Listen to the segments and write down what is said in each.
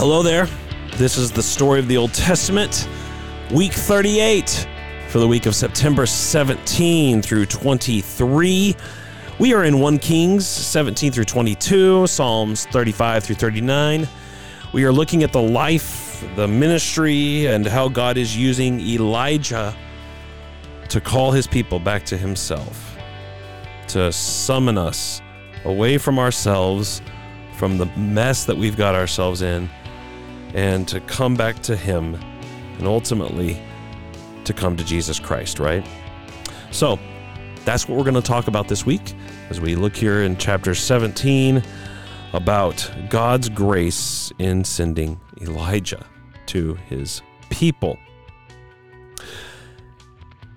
Hello there. This is the story of the Old Testament, week 38 for the week of September 17 through 23. We are in 1 Kings 17 through 22, Psalms 35 through 39. We are looking at the life, the ministry, and how God is using Elijah to call his people back to himself, to summon us away from ourselves, from the mess that we've got ourselves in, and to come back to him, and ultimately to come to Jesus Christ, right? So that's what we're going to talk about this week as we look here in chapter 17 about God's grace in sending Elijah to his people.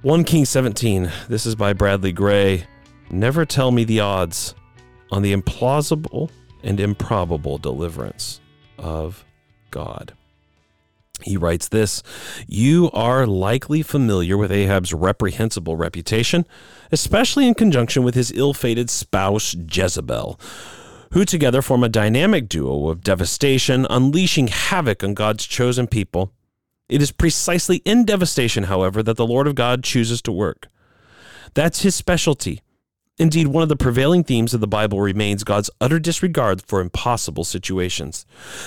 1 King 17, this is by Bradley Gray. Never tell me the odds on the implausible and improbable deliverance of God. He writes this You are likely familiar with Ahab's reprehensible reputation, especially in conjunction with his ill fated spouse, Jezebel, who together form a dynamic duo of devastation, unleashing havoc on God's chosen people it is precisely in devastation, however, that the Lord of God chooses to work. That's his specialty. Indeed, one of the prevailing themes of the Bible remains God's utter disregard for impossible situations.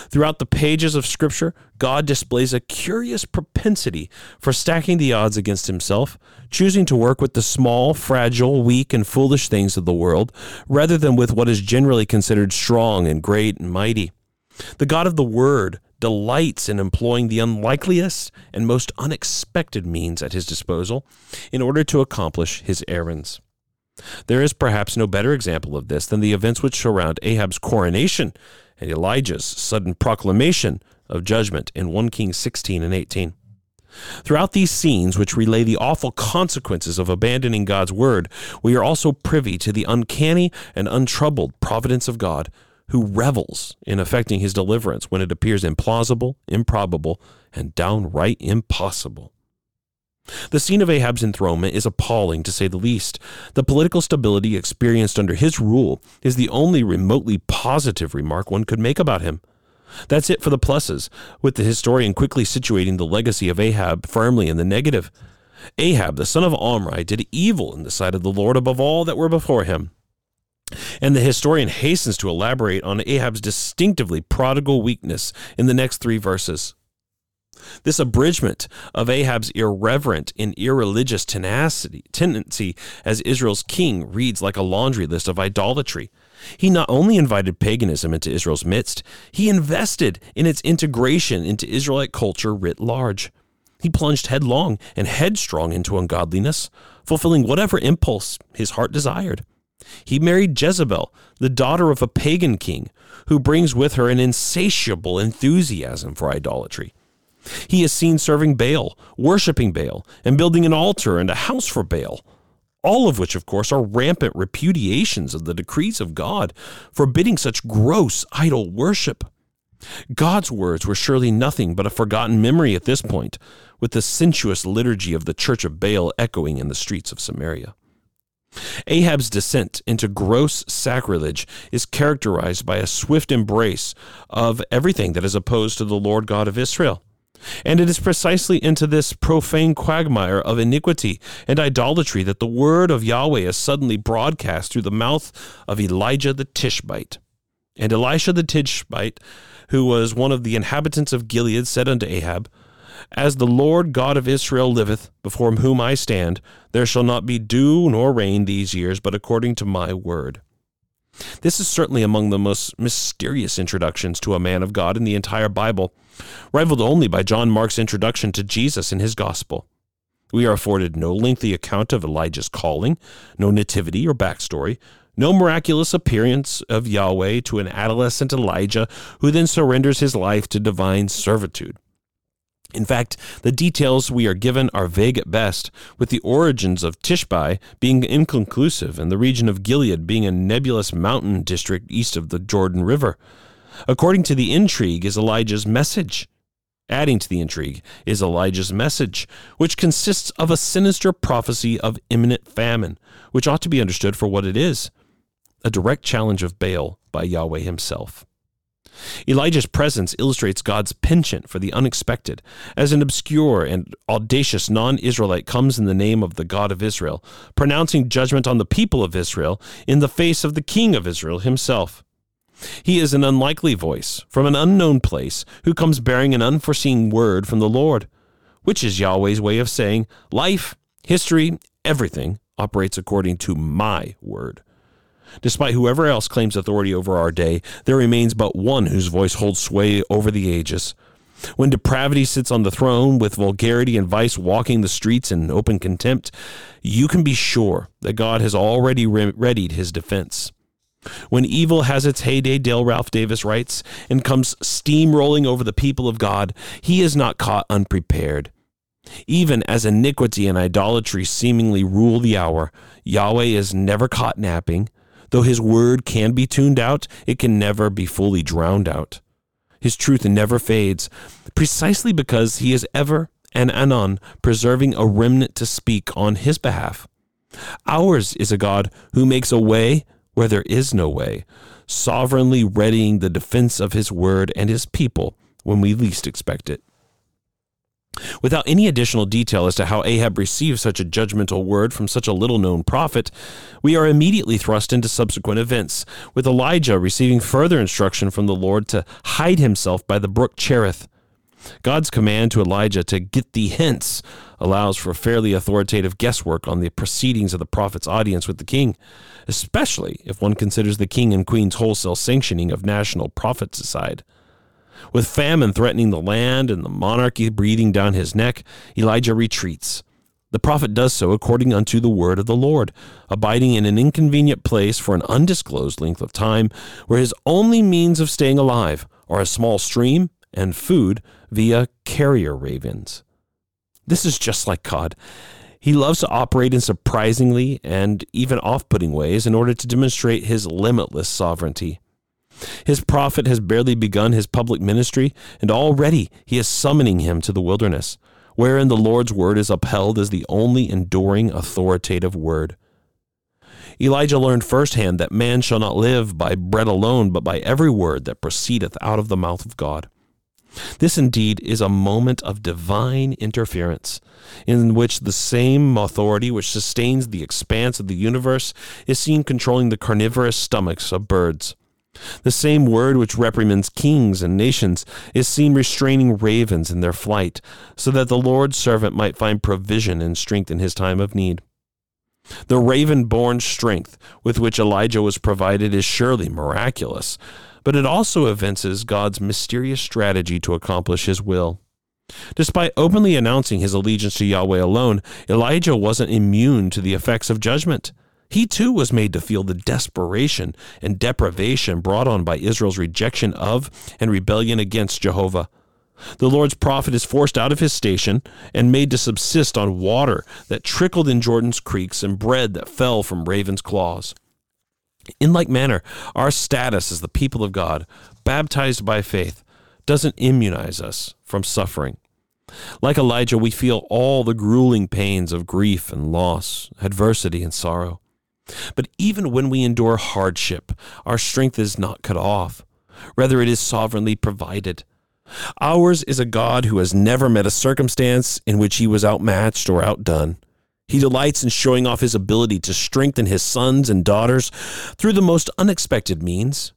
Throughout the pages of Scripture, God displays a curious propensity for stacking the odds against himself, choosing to work with the small, fragile, weak, and foolish things of the world, rather than with what is generally considered strong and great and mighty. The God of the Word delights in employing the unlikeliest and most unexpected means at his disposal in order to accomplish his errands. There is perhaps no better example of this than the events which surround Ahab's coronation and Elijah's sudden proclamation of judgment in 1 Kings 16 and 18. Throughout these scenes, which relay the awful consequences of abandoning God's word, we are also privy to the uncanny and untroubled providence of God who revels in effecting his deliverance when it appears implausible, improbable, and downright impossible. The scene of Ahab's enthronement is appalling to say the least. The political stability experienced under his rule is the only remotely positive remark one could make about him. That's it for the pluses, with the historian quickly situating the legacy of Ahab firmly in the negative. Ahab, the son of Omri, did evil in the sight of the Lord above all that were before him. And the historian hastens to elaborate on Ahab's distinctively prodigal weakness in the next three verses. This abridgment of Ahab's irreverent and irreligious tenacity, tendency as Israel's king reads like a laundry list of idolatry. He not only invited paganism into Israel's midst, he invested in its integration into Israelite culture writ large. He plunged headlong and headstrong into ungodliness, fulfilling whatever impulse his heart desired. He married Jezebel, the daughter of a pagan king, who brings with her an insatiable enthusiasm for idolatry. He is seen serving Baal, worshiping Baal, and building an altar and a house for Baal, all of which, of course, are rampant repudiations of the decrees of God, forbidding such gross idol worship. God's words were surely nothing but a forgotten memory at this point, with the sensuous liturgy of the church of Baal echoing in the streets of Samaria. Ahab's descent into gross sacrilege is characterized by a swift embrace of everything that is opposed to the Lord God of Israel. And it is precisely into this profane quagmire of iniquity and idolatry that the word of Yahweh is suddenly broadcast through the mouth of Elijah the Tishbite. And Elisha the Tishbite, who was one of the inhabitants of Gilead, said unto Ahab, as the Lord God of Israel liveth, before whom I stand, there shall not be dew nor rain these years, but according to my word. This is certainly among the most mysterious introductions to a man of God in the entire Bible, rivaled only by John Mark's introduction to Jesus in his gospel. We are afforded no lengthy account of Elijah's calling, no nativity or backstory, no miraculous appearance of Yahweh to an adolescent Elijah who then surrenders his life to divine servitude. In fact, the details we are given are vague at best, with the origins of Tishbe being inconclusive and the region of Gilead being a nebulous mountain district east of the Jordan River. According to the intrigue is Elijah's message. Adding to the intrigue is Elijah's message, which consists of a sinister prophecy of imminent famine, which ought to be understood for what it is a direct challenge of Baal by Yahweh himself. Elijah's presence illustrates God's penchant for the unexpected, as an obscure and audacious non Israelite comes in the name of the God of Israel, pronouncing judgment on the people of Israel in the face of the King of Israel himself. He is an unlikely voice from an unknown place who comes bearing an unforeseen word from the Lord, which is Yahweh's way of saying, Life, history, everything operates according to my word. Despite whoever else claims authority over our day, there remains but one whose voice holds sway over the ages. When depravity sits on the throne, with vulgarity and vice walking the streets in open contempt, you can be sure that God has already re- readied his defense. When evil has its heyday, Dale Ralph Davis writes, and comes steamrolling over the people of God, he is not caught unprepared. Even as iniquity and idolatry seemingly rule the hour, Yahweh is never caught napping. Though his word can be tuned out, it can never be fully drowned out. His truth never fades, precisely because he is ever and anon preserving a remnant to speak on his behalf. Ours is a God who makes a way where there is no way, sovereignly readying the defense of his word and his people when we least expect it. Without any additional detail as to how Ahab received such a judgmental word from such a little known prophet, we are immediately thrust into subsequent events, with Elijah receiving further instruction from the Lord to hide himself by the brook Cherith. God's command to Elijah to get thee hence allows for fairly authoritative guesswork on the proceedings of the prophet's audience with the king, especially if one considers the king and queen's wholesale sanctioning of national prophecicide. With famine threatening the land and the monarchy breathing down his neck, Elijah retreats. The prophet does so according unto the word of the Lord, abiding in an inconvenient place for an undisclosed length of time, where his only means of staying alive are a small stream and food via carrier ravens. This is just like God. He loves to operate in surprisingly and even off putting ways in order to demonstrate his limitless sovereignty. His prophet has barely begun his public ministry, and already he is summoning him to the wilderness, wherein the Lord's word is upheld as the only enduring authoritative word. Elijah learned firsthand that man shall not live by bread alone, but by every word that proceedeth out of the mouth of God. This indeed is a moment of divine interference, in which the same authority which sustains the expanse of the universe is seen controlling the carnivorous stomachs of birds. The same word which reprimands kings and nations is seen restraining ravens in their flight, so that the Lord's servant might find provision and strength in his time of need. The raven born strength with which Elijah was provided is surely miraculous, but it also evinces God's mysterious strategy to accomplish his will. Despite openly announcing his allegiance to Yahweh alone, Elijah wasn't immune to the effects of judgment. He too was made to feel the desperation and deprivation brought on by Israel's rejection of and rebellion against Jehovah. The Lord's prophet is forced out of his station and made to subsist on water that trickled in Jordan's creeks and bread that fell from ravens' claws. In like manner, our status as the people of God, baptized by faith, doesn't immunize us from suffering. Like Elijah, we feel all the grueling pains of grief and loss, adversity and sorrow. But even when we endure hardship, our strength is not cut off. Rather, it is sovereignly provided. Ours is a God who has never met a circumstance in which he was outmatched or outdone. He delights in showing off his ability to strengthen his sons and daughters through the most unexpected means.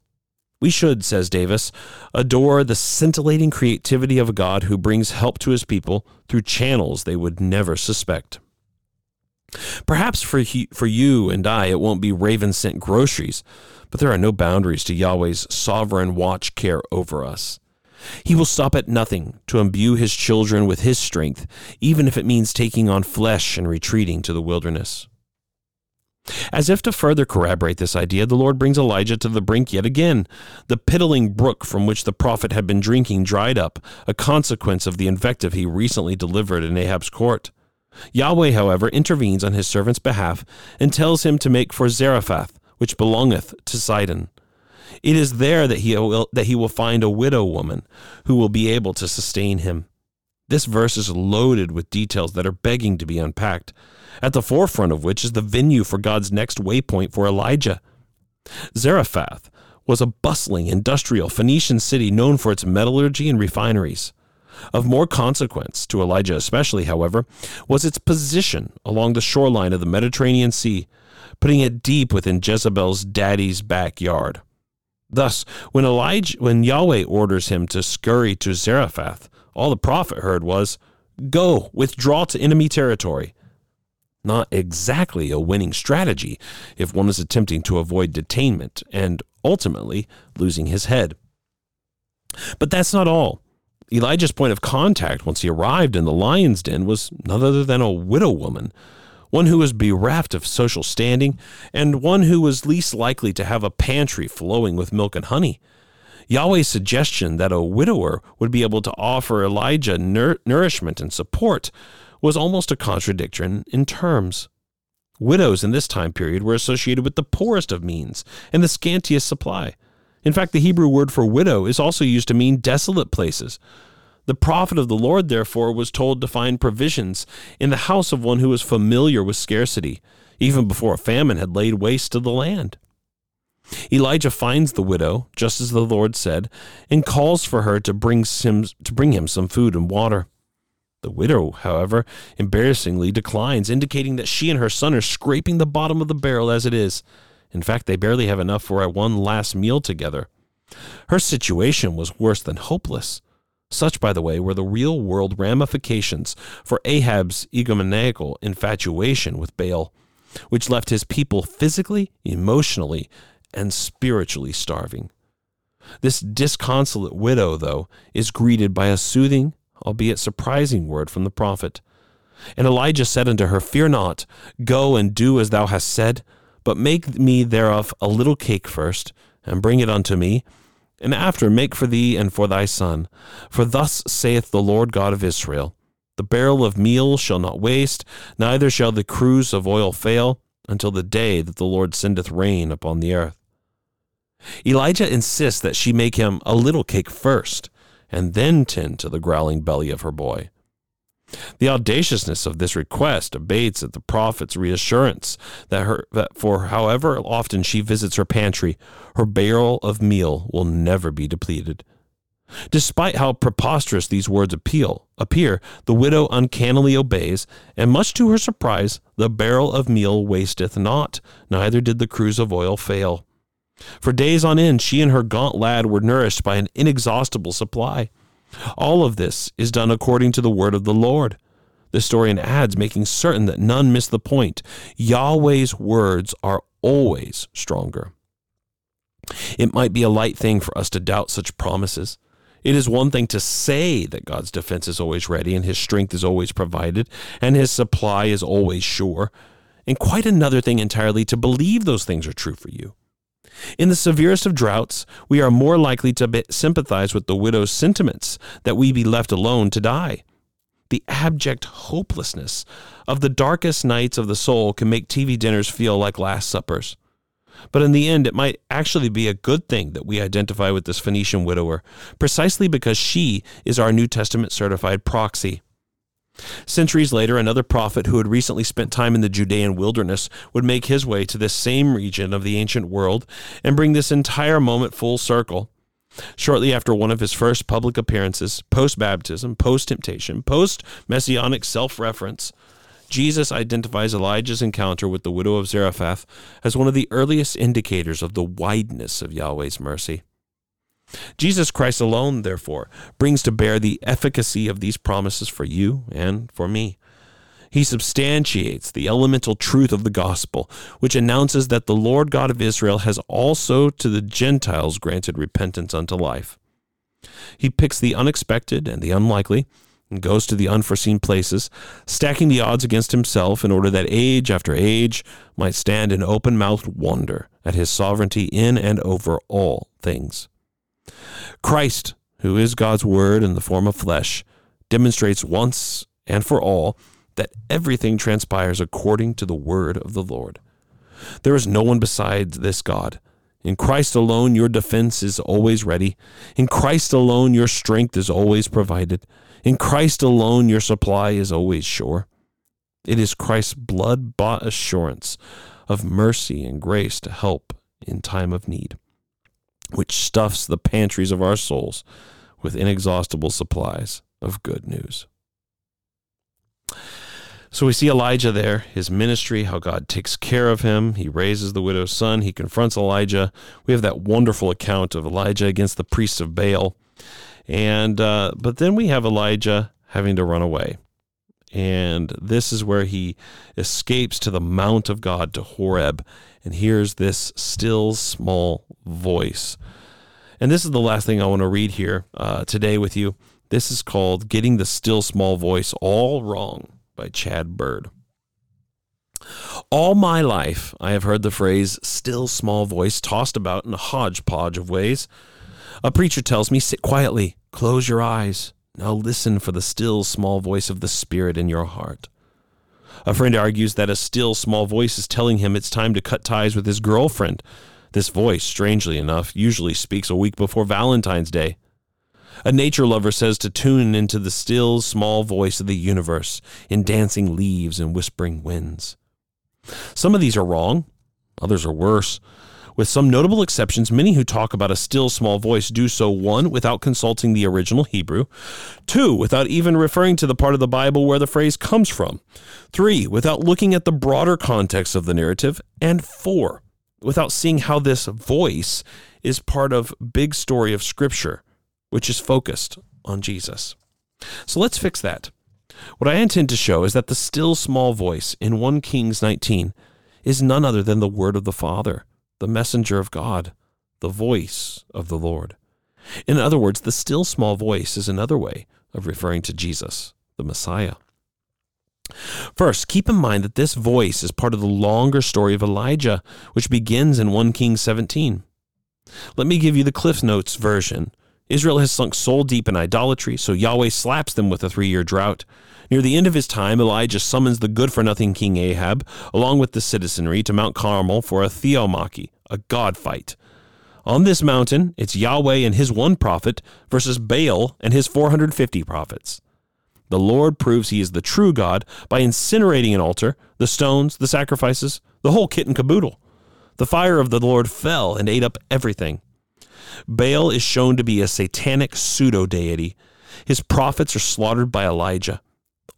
We should, says Davis, adore the scintillating creativity of a God who brings help to his people through channels they would never suspect. Perhaps for, he, for you and I, it won't be raven sent groceries, but there are no boundaries to Yahweh's sovereign watch care over us. He will stop at nothing to imbue his children with his strength, even if it means taking on flesh and retreating to the wilderness. As if to further corroborate this idea, the Lord brings Elijah to the brink yet again. The piddling brook from which the prophet had been drinking dried up, a consequence of the invective he recently delivered in Ahab's court. Yahweh, however, intervenes on his servant's behalf and tells him to make for Zarephath, which belongeth to Sidon. It is there that he will, that he will find a widow woman who will be able to sustain him. This verse is loaded with details that are begging to be unpacked, at the forefront of which is the venue for God's next waypoint for Elijah. Zarephath was a bustling industrial Phoenician city known for its metallurgy and refineries. Of more consequence, to Elijah especially, however, was its position along the shoreline of the Mediterranean Sea, putting it deep within Jezebel's daddy's backyard. Thus, when Elijah, when Yahweh orders him to scurry to Zarephath, all the prophet heard was, "Go, withdraw to enemy territory." Not exactly a winning strategy if one is attempting to avoid detainment and ultimately losing his head. But that's not all. Elijah's point of contact once he arrived in the lion's den was none other than a widow woman, one who was bereft of social standing, and one who was least likely to have a pantry flowing with milk and honey. Yahweh's suggestion that a widower would be able to offer Elijah nour- nourishment and support was almost a contradiction in terms. Widows in this time period were associated with the poorest of means and the scantiest supply. In fact, the Hebrew word for widow is also used to mean desolate places. The prophet of the Lord, therefore, was told to find provisions in the house of one who was familiar with scarcity, even before a famine had laid waste to the land. Elijah finds the widow, just as the Lord said, and calls for her to bring him, to bring him some food and water. The widow, however, embarrassingly declines, indicating that she and her son are scraping the bottom of the barrel as it is. In fact, they barely have enough for one last meal together. Her situation was worse than hopeless. Such, by the way, were the real world ramifications for Ahab's egomaniacal infatuation with Baal, which left his people physically, emotionally, and spiritually starving. This disconsolate widow, though, is greeted by a soothing, albeit surprising word from the prophet. And Elijah said unto her, Fear not, go and do as thou hast said, but make me thereof a little cake first, and bring it unto me, and after make for thee and for thy son. For thus saith the Lord God of Israel The barrel of meal shall not waste, neither shall the cruse of oil fail, until the day that the Lord sendeth rain upon the earth. Elijah insists that she make him a little cake first, and then tend to the growling belly of her boy. The audaciousness of this request abates at the prophet's reassurance that, her, that for however often she visits her pantry, her barrel of meal will never be depleted. Despite how preposterous these words appeal, appear, the widow uncannily obeys, and much to her surprise, the barrel of meal wasteth not, neither did the cruse of oil fail. For days on end, she and her gaunt lad were nourished by an inexhaustible supply. All of this is done according to the word of the Lord. The historian adds, making certain that none miss the point Yahweh's words are always stronger. It might be a light thing for us to doubt such promises. It is one thing to say that God's defense is always ready and his strength is always provided and his supply is always sure, and quite another thing entirely to believe those things are true for you. In the severest of droughts, we are more likely to sympathize with the widow's sentiments that we be left alone to die. The abject hopelessness of the darkest nights of the soul can make TV dinners feel like last suppers. But in the end, it might actually be a good thing that we identify with this Phoenician widower, precisely because she is our New Testament certified proxy. Centuries later, another prophet who had recently spent time in the Judean wilderness would make his way to this same region of the ancient world and bring this entire moment full circle. Shortly after one of his first public appearances, post baptism, post temptation, post messianic self reference, Jesus identifies Elijah's encounter with the widow of Zarephath as one of the earliest indicators of the wideness of Yahweh's mercy. Jesus Christ alone, therefore, brings to bear the efficacy of these promises for you and for me. He substantiates the elemental truth of the gospel, which announces that the Lord God of Israel has also to the Gentiles granted repentance unto life. He picks the unexpected and the unlikely and goes to the unforeseen places, stacking the odds against himself in order that age after age might stand in open mouthed wonder at his sovereignty in and over all things. Christ, who is God's Word in the form of flesh, demonstrates once and for all that everything transpires according to the Word of the Lord. There is no one besides this God. In Christ alone, your defense is always ready. In Christ alone, your strength is always provided. In Christ alone, your supply is always sure. It is Christ's blood bought assurance of mercy and grace to help in time of need. Which stuffs the pantries of our souls with inexhaustible supplies of good news. So we see Elijah there, his ministry, how God takes care of him. He raises the widow's son. He confronts Elijah. We have that wonderful account of Elijah against the priests of Baal. And uh, but then we have Elijah having to run away. And this is where he escapes to the mount of God to Horeb and hears this still small voice. And this is the last thing I want to read here uh, today with you. This is called Getting the Still Small Voice All Wrong by Chad Bird. All my life, I have heard the phrase still small voice tossed about in a hodgepodge of ways. A preacher tells me, sit quietly, close your eyes, now listen for the still small voice of the Spirit in your heart. A friend argues that a still small voice is telling him it's time to cut ties with his girlfriend. This voice, strangely enough, usually speaks a week before Valentine's Day. A nature lover says to tune into the still small voice of the universe in dancing leaves and whispering winds. Some of these are wrong, others are worse. With some notable exceptions, many who talk about a still small voice do so one, without consulting the original Hebrew, two, without even referring to the part of the Bible where the phrase comes from, three, without looking at the broader context of the narrative, and four, without seeing how this voice is part of big story of scripture, which is focused on Jesus. So let's fix that. What I intend to show is that the still small voice in 1 Kings 19 is none other than the word of the Father the messenger of God, the voice of the Lord. In other words, the still small voice is another way of referring to Jesus, the Messiah. First, keep in mind that this voice is part of the longer story of Elijah, which begins in 1 Kings 17. Let me give you the Cliff Notes version. Israel has sunk soul deep in idolatry, so Yahweh slaps them with a three year drought. Near the end of his time, Elijah summons the good for nothing King Ahab, along with the citizenry, to Mount Carmel for a theomachy, a god fight. On this mountain, it's Yahweh and his one prophet versus Baal and his 450 prophets. The Lord proves he is the true God by incinerating an altar, the stones, the sacrifices, the whole kit and caboodle. The fire of the Lord fell and ate up everything. Baal is shown to be a satanic pseudo deity. His prophets are slaughtered by Elijah.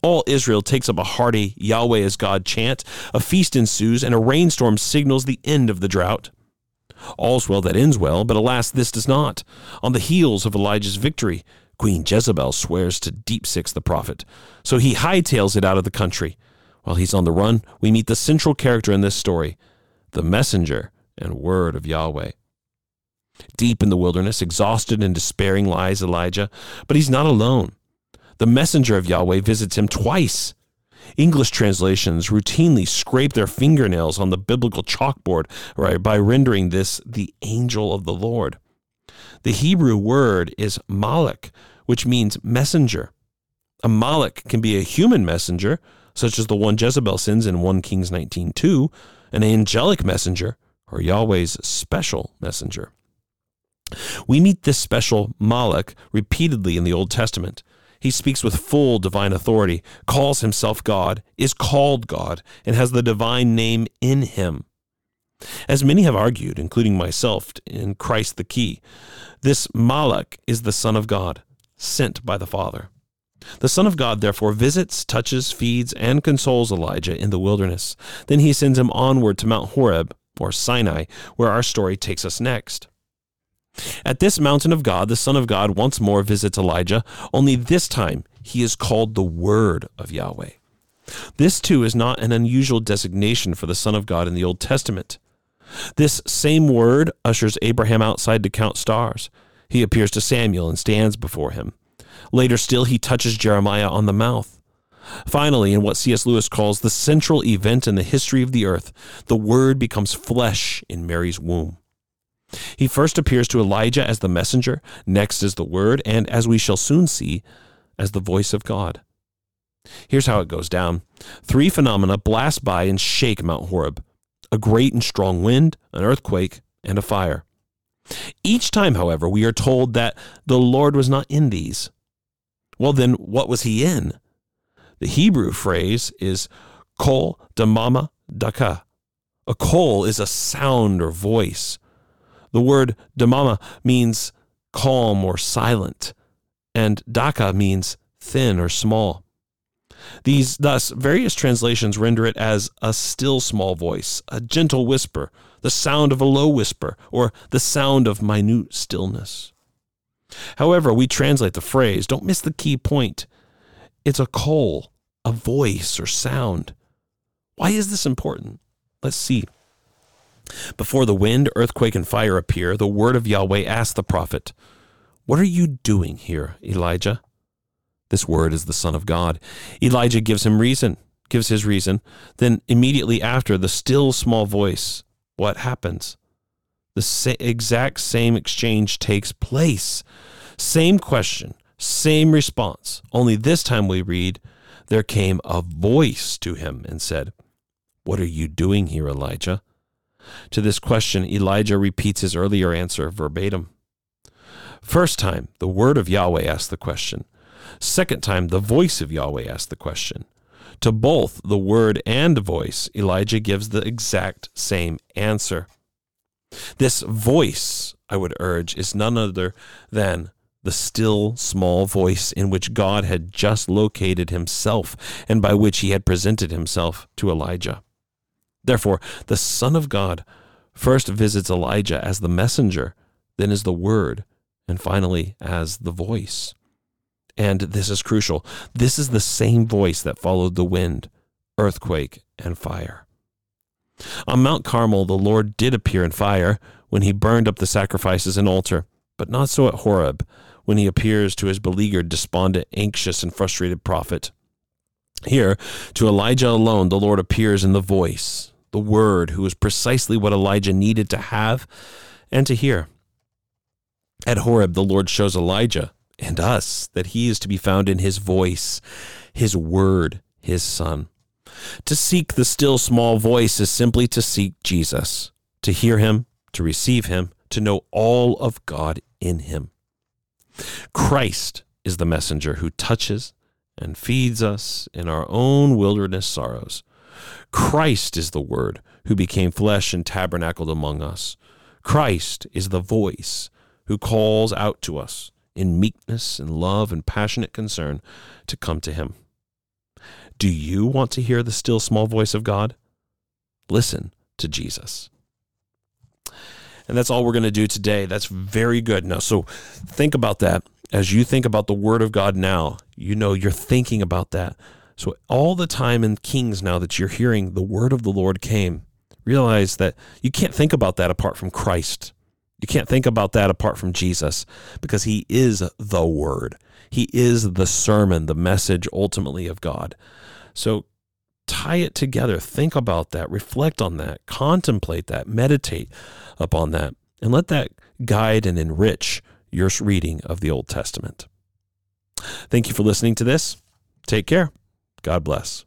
All Israel takes up a hearty Yahweh is God chant. A feast ensues, and a rainstorm signals the end of the drought. All's well that ends well, but alas, this does not. On the heels of Elijah's victory, Queen Jezebel swears to deep six the prophet, so he hightails it out of the country. While he's on the run, we meet the central character in this story, the messenger and word of Yahweh. Deep in the wilderness, exhausted and despairing, lies Elijah, but he's not alone. The messenger of Yahweh visits him twice. English translations routinely scrape their fingernails on the biblical chalkboard right, by rendering this the angel of the Lord. The Hebrew word is malak, which means messenger. A malak can be a human messenger, such as the one Jezebel sends in 1 Kings 19:2, an angelic messenger, or Yahweh's special messenger. We meet this special malak repeatedly in the Old Testament. He speaks with full divine authority, calls himself God, is called God, and has the divine name in him. As many have argued, including myself in Christ the Key, this malak is the Son of God, sent by the Father. The Son of God, therefore, visits, touches, feeds, and consoles Elijah in the wilderness. Then he sends him onward to Mount Horeb, or Sinai, where our story takes us next. At this mountain of God, the Son of God once more visits Elijah, only this time he is called the Word of Yahweh. This, too, is not an unusual designation for the Son of God in the Old Testament. This same word ushers Abraham outside to count stars. He appears to Samuel and stands before him. Later still, he touches Jeremiah on the mouth. Finally, in what C.S. Lewis calls the central event in the history of the earth, the Word becomes flesh in Mary's womb. He first appears to Elijah as the messenger, next as the Word, and as we shall soon see, as the voice of God. Here's how it goes down three phenomena blast by and shake Mount Horeb a great and strong wind, an earthquake, and a fire. Each time, however, we are told that the Lord was not in these. Well, then, what was he in? The Hebrew phrase is kol damama daka. A kol is a sound or voice. The word damama means calm or silent, and daka means thin or small. These thus various translations render it as a still small voice, a gentle whisper, the sound of a low whisper, or the sound of minute stillness. However, we translate the phrase, don't miss the key point. It's a kol, a voice or sound. Why is this important? Let's see. Before the wind, earthquake, and fire appear, the word of Yahweh asked the prophet, What are you doing here, Elijah? This word is the Son of God. Elijah gives him reason, gives his reason. Then immediately after, the still small voice, what happens? The sa- exact same exchange takes place. Same question, same response. Only this time we read, There came a voice to him and said, What are you doing here, Elijah? To this question, Elijah repeats his earlier answer verbatim. First time, the word of Yahweh asked the question. Second time, the voice of Yahweh asked the question. To both the word and voice, Elijah gives the exact same answer. This voice, I would urge, is none other than the still small voice in which God had just located himself and by which he had presented himself to Elijah. Therefore, the Son of God first visits Elijah as the messenger, then as the word, and finally as the voice. And this is crucial. This is the same voice that followed the wind, earthquake, and fire. On Mount Carmel, the Lord did appear in fire when he burned up the sacrifices and altar, but not so at Horeb, when he appears to his beleaguered, despondent, anxious, and frustrated prophet. Here, to Elijah alone, the Lord appears in the voice, the word, who is precisely what Elijah needed to have and to hear. At Horeb, the Lord shows Elijah and us that he is to be found in his voice, his word, his son. To seek the still small voice is simply to seek Jesus, to hear him, to receive him, to know all of God in him. Christ is the messenger who touches and feeds us in our own wilderness sorrows. Christ is the Word who became flesh and tabernacled among us. Christ is the voice who calls out to us in meekness and love and passionate concern to come to Him. Do you want to hear the still small voice of God? Listen to Jesus. And that's all we're going to do today. That's very good. Now, so think about that. As you think about the Word of God now, you know you're thinking about that. So, all the time in Kings now that you're hearing the Word of the Lord came, realize that you can't think about that apart from Christ. You can't think about that apart from Jesus because he is the word. He is the sermon, the message ultimately of God. So tie it together. Think about that. Reflect on that. Contemplate that. Meditate upon that. And let that guide and enrich your reading of the Old Testament. Thank you for listening to this. Take care. God bless.